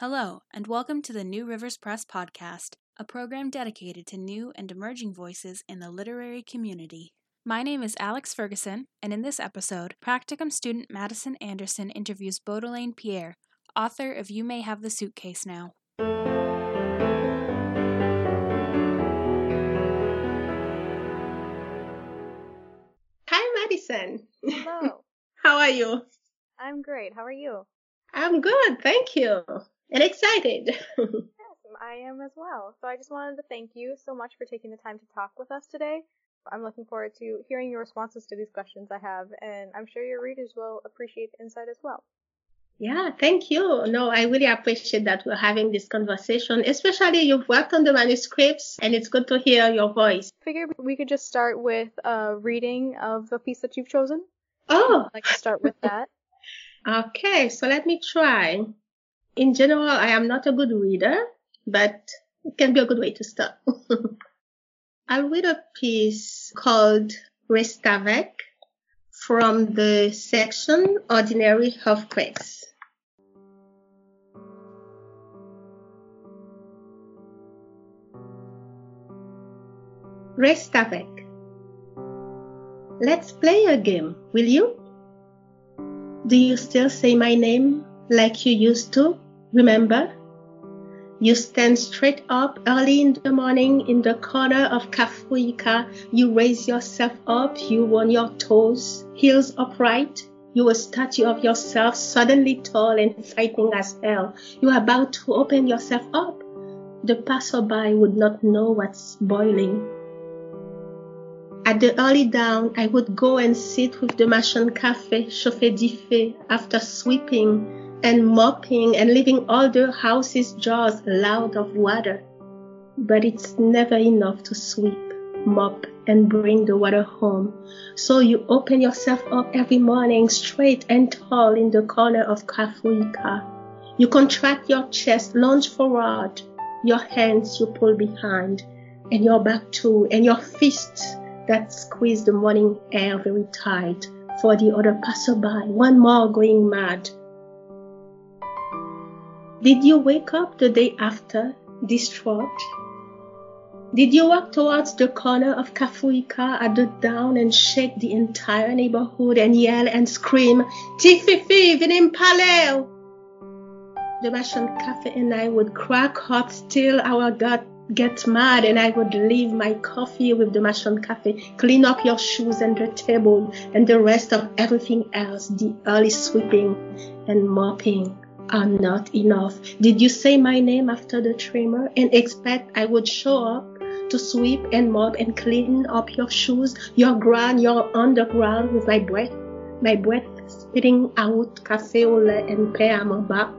Hello, and welcome to the New Rivers Press Podcast, a program dedicated to new and emerging voices in the literary community. My name is Alex Ferguson, and in this episode, Practicum student Madisen Anderson interviews Beaudelaine Pierre, author of You May Have the Suitcase Now. Hi, Madisen. Hello. How are you? I'm great. How are you? I'm good, thank you. And excited. Yes, I am as well. So I just wanted to thank you so much for taking the time to talk with us today. I'm looking forward to hearing your responses to these questions I have, and I'm sure your readers will appreciate the insight as well. yeah, thank you. No, I really appreciate that we're having this conversation, especially you've worked on the manuscripts and it's good to hear your voice. I Figured we could just start with a reading of the piece that you've chosen. Oh, I'd like to start with that. okay. So let me try. In general, I am not a good reader, but it can be a good way to start. I'll read a piece called Restavek from the section Ordinary Earthquakes. Restavek. Let's play a game, will you? Do you still say my name like you used to? Remember? You stand straight up early in the morning in the corner of Kafuika. You raise yourself up, you on your toes, heels upright. You a statue of yourself, suddenly tall and fighting as hell. You are about to open yourself up. The passerby would not know what's boiling. At the early dawn, I would go and sit with the Machan Cafe chauffé d'Ife after sweeping and mopping and leaving all the house's jars loud of water. But it's never enough to sweep, mop, and bring the water home. So you open yourself up every morning straight and tall in the corner of Kafuika. You contract your chest, lunge forward, your hands you pull behind, and your back too, and your fists that squeeze the morning air very tight for the other passerby, one more going mad. Did you wake up the day after, distraught? Did you walk towards the corner of Kafuika at the dawn and shake the entire neighborhood and yell and scream, Tififi, vinim paleo? The Russian cafe and I would crack up till our gut get mad and I would leave my coffee with the Machan Cafe, clean up your shoes and the table and the rest of everything else, the early sweeping and mopping are not enough. Did you say my name after the trimmer and expect I would show up to sweep and mop and clean up your shoes, your ground, your underground with my breath, my breath spitting out cafe au lait and pain à bas?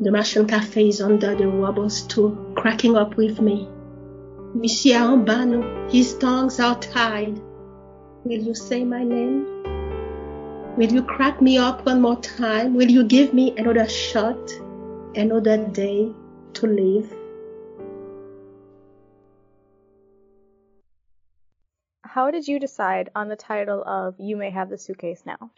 The Machan Cafe is under the rubbles too, cracking up with me. Monsieur Ambano, his tongues are tied. Will you say my name? Will you crack me up one more time? Will you give me another shot, another day to live? How did you decide on the title of You May Have the Suitcase Now?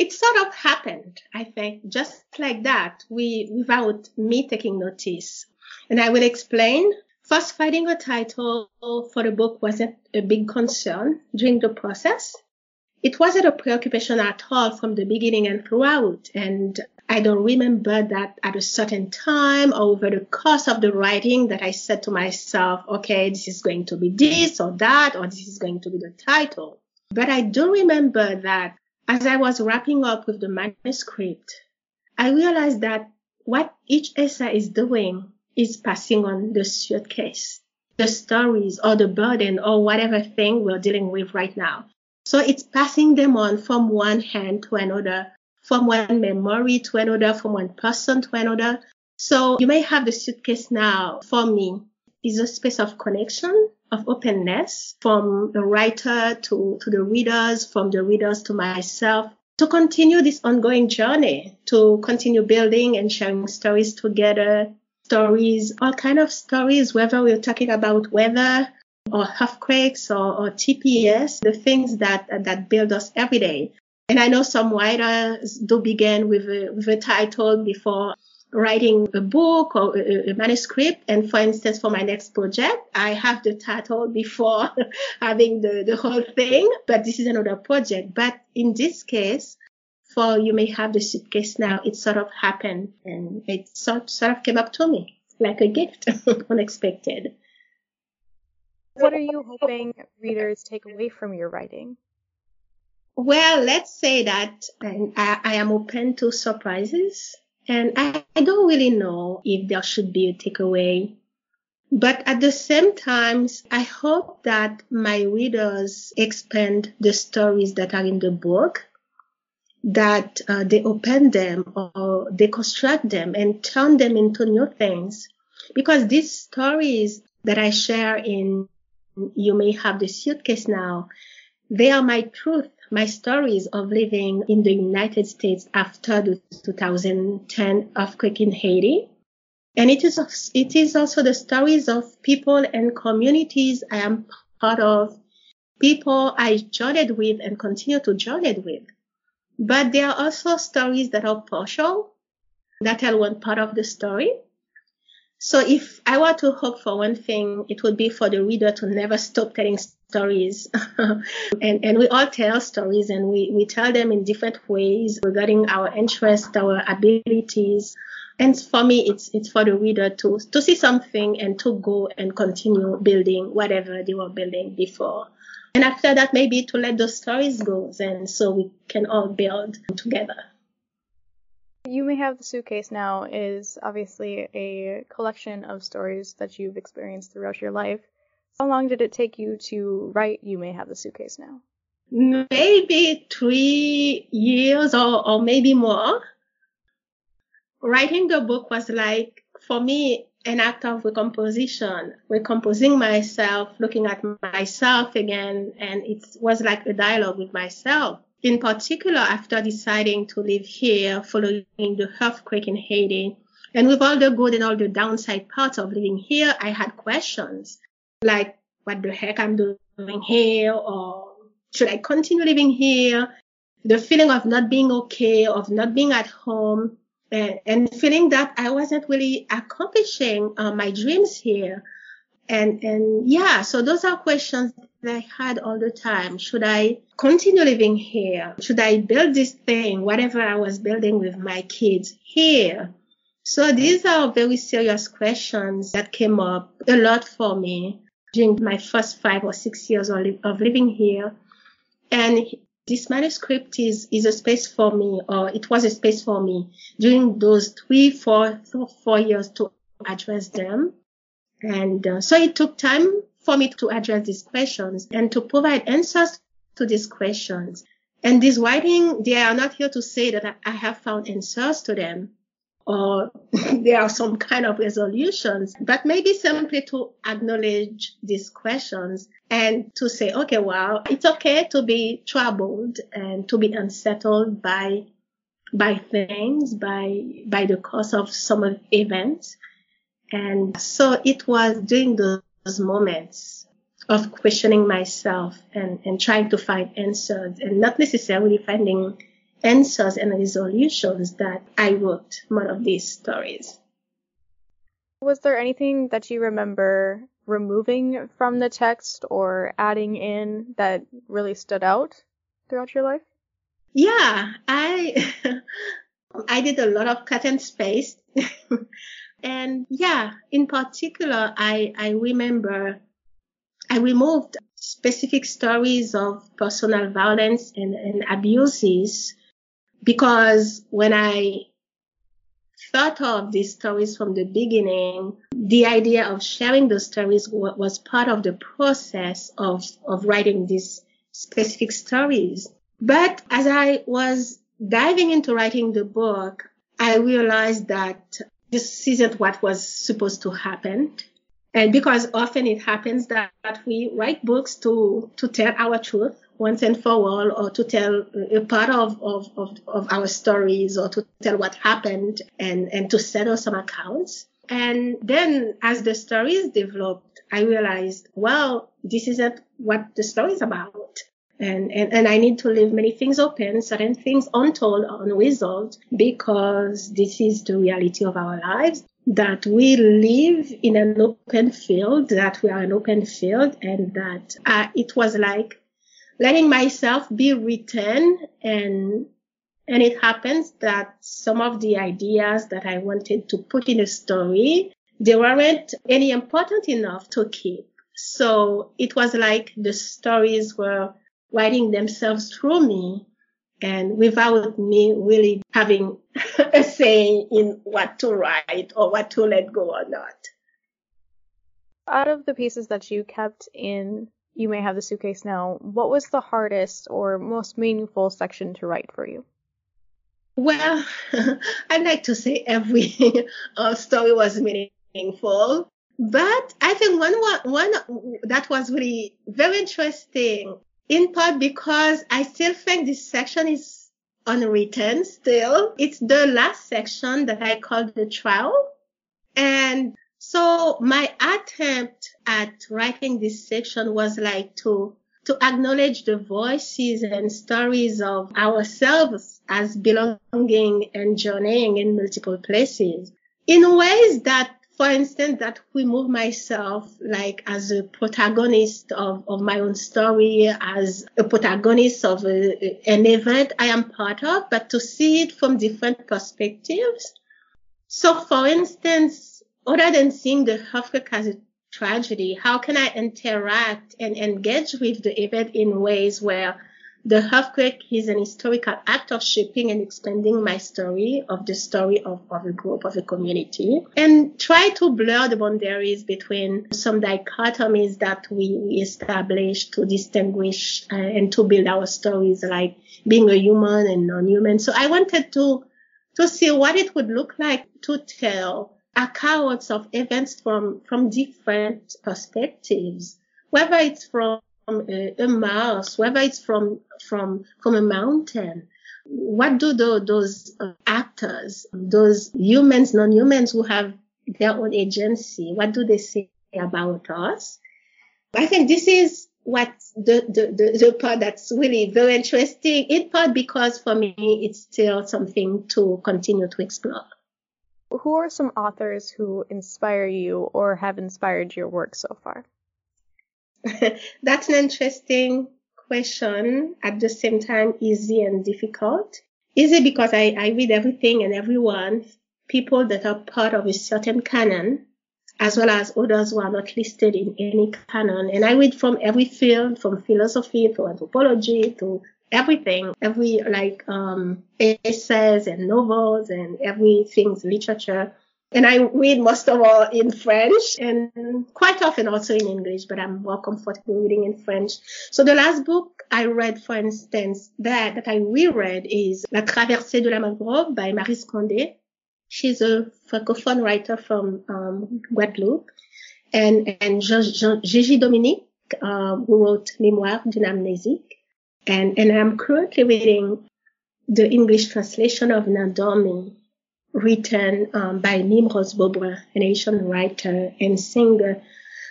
it sort of happened, I think, just like that, we, without me taking notice. And I will explain. First, finding a title for the book wasn't a big concern during the process. It wasn't a preoccupation at all from the beginning and throughout. And I don't remember that at a certain time over the course of the writing that I said to myself, okay, this is going to be this or that, or this is going to be the title. But I do remember that as I was wrapping up with the manuscript, I realized that what each essay is doing is passing on the suitcase, the stories or the burden or whatever thing we're dealing with right now. So it's passing them on from one hand to another, from one memory to another, from one person to another. So you may have the suitcase now for me is a space of connection, of openness from the writer to, to the readers, from the readers to myself, to continue this ongoing journey, to continue building and sharing stories together, stories, all kind of stories, whether we're talking about weather or earthquakes or, or TPS, the things that, that build us every day. And I know some writers do begin with a, with a title before writing a book or a, a, manuscript. And for instance, for my next project, I have the title before having the, the whole thing, but this is another project. But in this case, for you may have the suitcase now, it sort of happened and it sort, sort of came up to me like a gift, unexpected. What are you hoping readers take away from your writing? Well, let's say that I, I am open to surprises and I, I don't really know if there should be a takeaway. But at the same time, I hope that my readers expand the stories that are in the book, that uh, they open them or they construct them and turn them into new things. Because these stories that I share in You May Have the Suitcase Now, they are my truth my stories of living in the United States after the 2010 earthquake in Haiti. And it is, it is also the stories of people and communities I am part of, people I journeyed with and continue to journey with. But there are also stories that are partial, that tell one part of the story. So if I were to hope for one thing, it would be for the reader to never stop telling stories. and, and we all tell stories and we, we tell them in different ways regarding our interests, our abilities. And for me, it's, it's for the reader to, to see something and to go and continue building whatever they were building before. And after that, maybe to let those stories go and so we can all build together. You May Have the Suitcase Now is obviously a collection of stories that you've experienced throughout your life. How long did it take you to write You May Have the Suitcase Now? Maybe three years or, or maybe more. Writing the book was like, for me, an act of recomposition, recomposing myself, looking at myself again, and it was like a dialogue with myself. In particular, after deciding to live here following the earthquake in Haiti, and with all the good and all the downside parts of living here, I had questions like what the heck I'm doing here or should I continue living here? The feeling of not being okay, of not being at home and, and feeling that I wasn't really accomplishing uh, my dreams here. And, and yeah, so those are questions I had all the time. Should I continue living here? Should I build this thing, whatever I was building with my kids here? So these are very serious questions that came up a lot for me during my first five or six years of living here. And this manuscript is, is a space for me, or it was a space for me during those three, four, four years to address them. And uh, so it took time for me to address these questions and to provide answers to these questions. And this writing, they are not here to say that I have found answers to them or there are some kind of resolutions, but maybe simply to acknowledge these questions and to say, okay, well, it's okay to be troubled and to be unsettled by by things, by by the course of some events. And so it was during those moments of questioning myself and, and trying to find answers and not necessarily finding answers and resolutions that I wrote one of these stories. Was there anything that you remember removing from the text or adding in that really stood out throughout your life? Yeah, I I did a lot of cut and paste. And yeah, in particular, I, I remember I removed specific stories of personal violence and, and abuses because when I thought of these stories from the beginning, the idea of sharing those stories was part of the process of, of writing these specific stories. But as I was diving into writing the book, I realized that this isn't what was supposed to happen. And because often it happens that, that we write books to, to tell our truth once and for all or to tell a part of, of, of, of, our stories or to tell what happened and, and to settle some accounts. And then as the stories developed, I realized, well, this isn't what the story is about. And, and, and I need to leave many things open, certain things untold, unresolved, because this is the reality of our lives that we live in an open field, that we are an open field, and that uh, it was like letting myself be written and and it happens that some of the ideas that I wanted to put in a story, they weren't any important enough to keep. So it was like the stories were writing themselves through me and without me really having a say in what to write or what to let go or not. Out of the pieces that you kept in You May Have the Suitcase Now, what was the hardest or most meaningful section to write for you? Well, I'd like to say every uh, story was meaningful, but I think one, one that was really very interesting in part because I still think this section is unwritten still. It's the last section that I call the trial. And so my attempt at writing this section was like to, to acknowledge the voices and stories of ourselves as belonging and journeying in multiple places in ways that for instance, that remove myself like as a protagonist of, of my own story, as a protagonist of a, an event I am part of, but to see it from different perspectives. So for instance, other than seeing the earthquake as a tragedy, how can I interact and engage with the event in ways where the earthquake is an historical act of shaping and expanding my story of the story of, of a group, of a community, and try to blur the boundaries between some dichotomies that we, establish to distinguish uh, and to build our stories, like being a human and non-human. So I wanted to to see what it would look like to tell accounts of events from from different perspectives, whether it's from from a, a mouse, whether it's from from from a mountain. What do the, those actors, those humans, non-humans who have their own agency, what do they say about us? I think this is what the, the, the, the, part that's really very interesting, in part because for me it's still something to continue to explore. Who are some authors who inspire you or have inspired your work so far? That's an interesting question. At the same time, easy and difficult. Easy because I, I read everything and everyone, people that are part of a certain canon, as well as others who are not listed in any canon. And I read from every field, from philosophy to anthropology to everything, every like um, essays and novels and everything's literature. And I read most of all in French and quite often also in English, but I'm more comfortable reading in French. So the last book I read, for instance, that, that I reread is La Traversée de la Mangrove by Maryse Condé. She's a francophone writer from um, Guadeloupe. And, and Gigi Dominique, um, who wrote Mémoire d'une amnésique. And, and I'm currently reading the English translation of Nan Dòmi written um, by Mimerose Beaubrun, an Haitian writer and singer.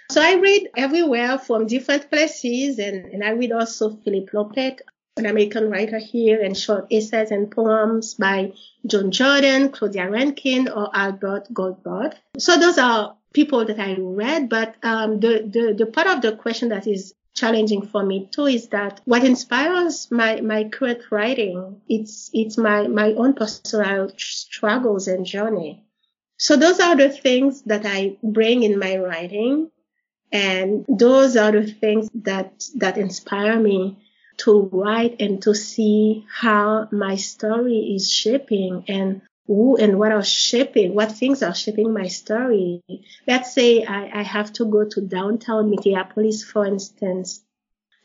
So I read everywhere from different places, and, and I read also Phillip Lopate, an American writer here, and short essays and poems by June Jordan, Claudia Rankine, or Albert Goldbarth. So those are people that I read, but um, the, the, the part of the question that is challenging for me too is that what inspires my, my current writing, it's, it's my, my own personal struggles and journey. So those are the things that I bring in my writing. And those are the things that, that inspire me to write and to see how my story is shaping and who and what are shaping, what things are shaping my story. Let's say I, I have to go to downtown Minneapolis, for instance,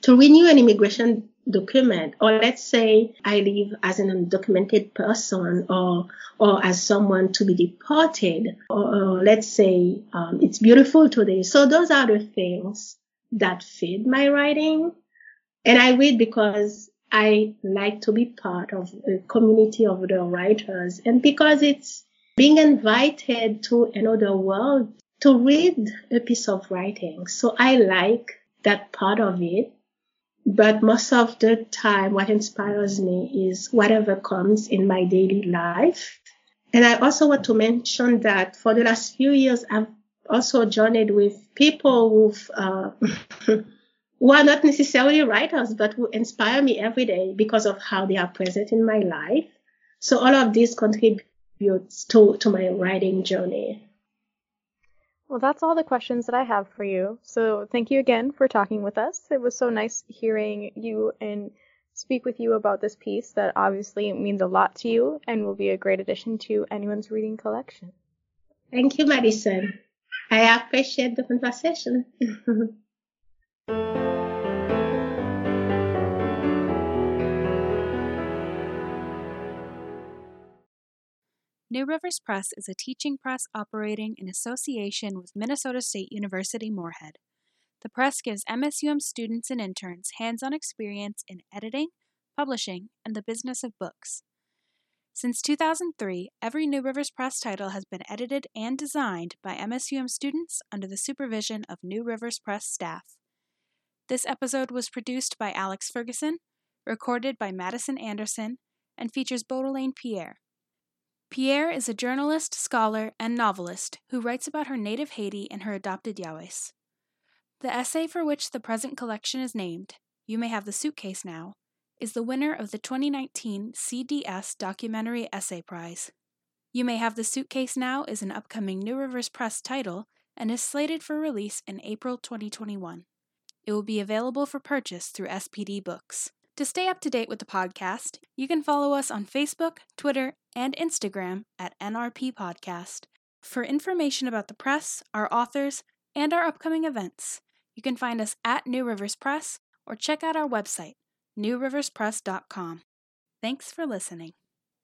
to renew an immigration document, or let's say I live as an undocumented person or or as someone to be deported, or, or let's say um, it's beautiful today. So those are the things that feed my writing, and I read because I like to be part of a community of the writers and because it's being invited to another world to read a piece of writing. So I like that part of it. but most of the time, what inspires me is whatever comes in my daily life. And I also want to mention that for the last few years, I've also journeyed with people who've, uh, who are not necessarily writers, but who inspire me every day because of how they are present in my life. So all of this contributes to, to my writing journey. Well, that's all the questions that I have for you. So thank you again for talking with us. It was so nice hearing you and speak with you about this piece that obviously means a lot to you and will be a great addition to anyone's reading collection. Thank you, Madisen. I appreciate the conversation. New Rivers Press is a teaching press operating in association with Minnesota State University Moorhead. The press gives MSUM students and interns hands on experience in editing, publishing, and the business of books. Since 2003, every New Rivers Press title has been edited and designed by MSUM students under the supervision of New Rivers Press staff. This episode was produced by Alex Ferguson, recorded by Madisen Anderson, and features Beaudelaine Pierre. Pierre is a journalist, scholar, and novelist who writes about her native Haiti and her adopted Yawis. The essay for which the present collection is named, You May Have the Suitcase Now, is the winner of the 2019 CDS Documentary Essay Prize. You May Have the Suitcase Now is an upcoming New Rivers Press title and is slated for release in April 2021. It will be available for purchase through SPD Books. To stay up to date with the podcast, you can follow us on Facebook, Twitter, and Instagram at NRP Podcast. For information about the press, our authors, and our upcoming events, you can find us at New Rivers Press or check out our website, newriverspress.com. Thanks for listening.